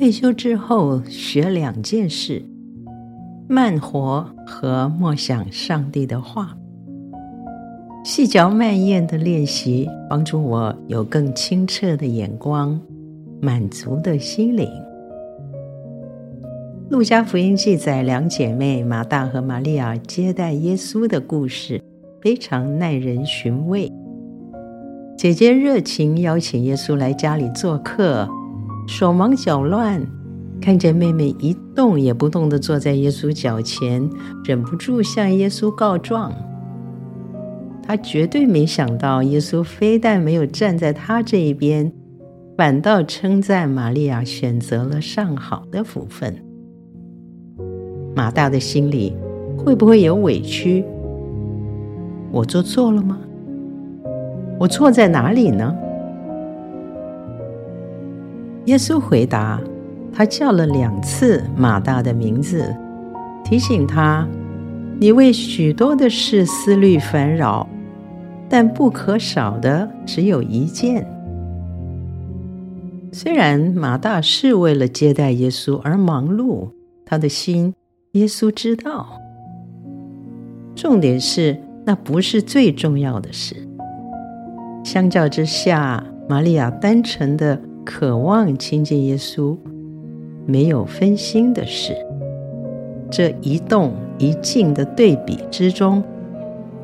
退休之后学两件事：慢活和默想上帝的话。细嚼慢咽的练习，帮助我有更清澈的眼光，满足的心灵。路加福音记载两姐妹马大和玛利亚接待耶稣的故事，非常耐人寻味。姐姐热情邀请耶稣来家里做客，手忙脚乱，看见妹妹一动也不动地坐在耶稣脚前，忍不住向耶稣告状。她绝对没想到，耶稣非但没有站在她这一边，反倒称赞玛利亚选择了上好的福分。马大的心里会不会有委屈？我做错了吗？我错在哪里呢？耶稣回答，他叫了两次马大的名字，提醒他：“你为许多的事思虑烦扰，但不可少的只有一件。”虽然马大是为了接待耶稣而忙碌，他的心耶稣知道。重点是，那不是最重要的事。相较之下，玛利亚单纯的渴望亲近耶稣，没有分心的事。这一动一静的对比之中，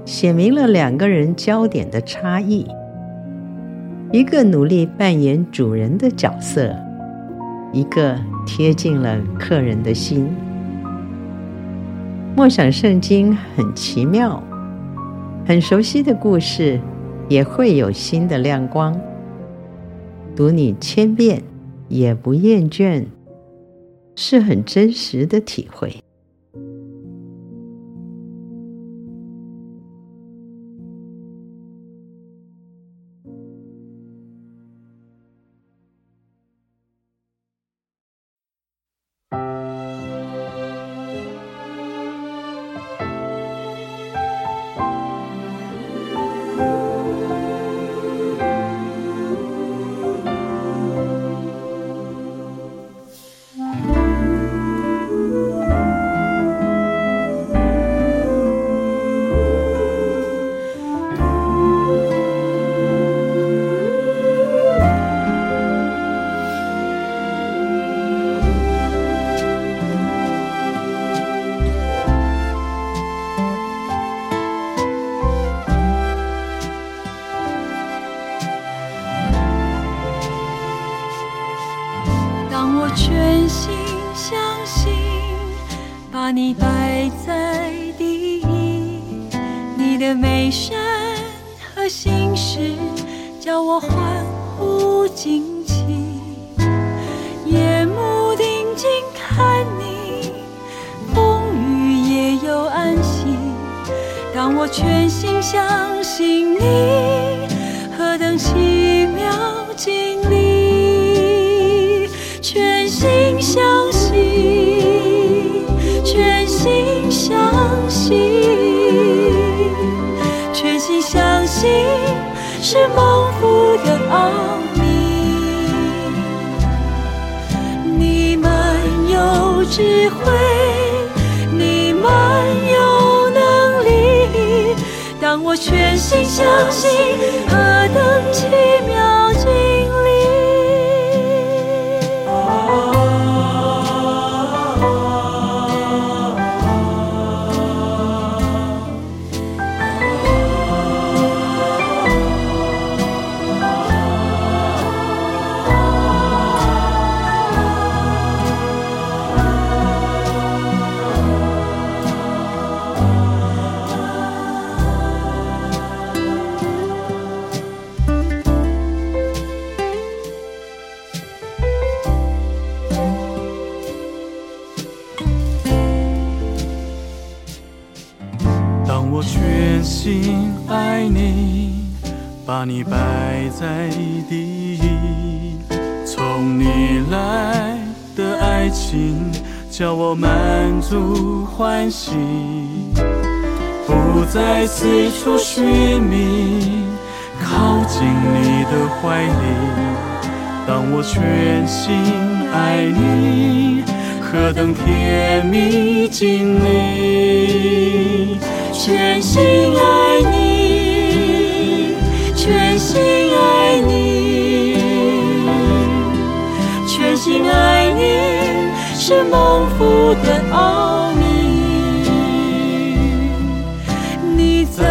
写明了两个人焦点的差异。一个努力扮演主人的角色，一个贴近了客人的心。默想圣经很奇妙，很熟悉的故事。也会有新的亮光，读你千遍也不厌倦，是很真实的体会。你摆在第一，你的美善和心事，叫我欢呼惊奇。夜幕定睛看你，风雨也有安息。当我全心相信你，何等奇妙经历。全心相是蒙福的奥秘，你们有智慧，你们有能力。当我全心相信，何等我全心爱你，把你摆在第一，从你来的爱情叫我满足欢喜，不再四处寻觅，靠近你的怀里，当我全心爱你，何等甜蜜经历，全心爱你，全心爱你，全心爱你，是蒙福的奥秘。你在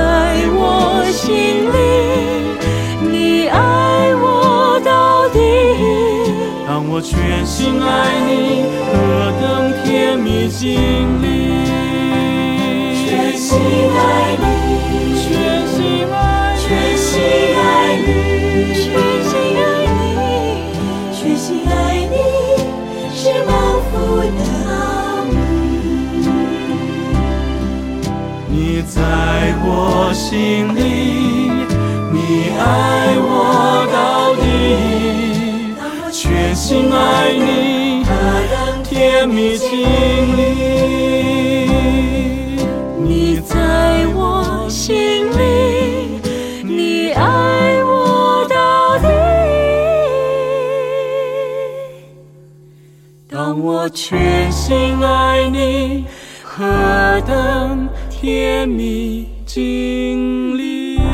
我心里，你爱我到底。当我全心爱你，何等甜蜜经历。全心爱你，全心爱你，全当我全心爱你，何等甜蜜经历。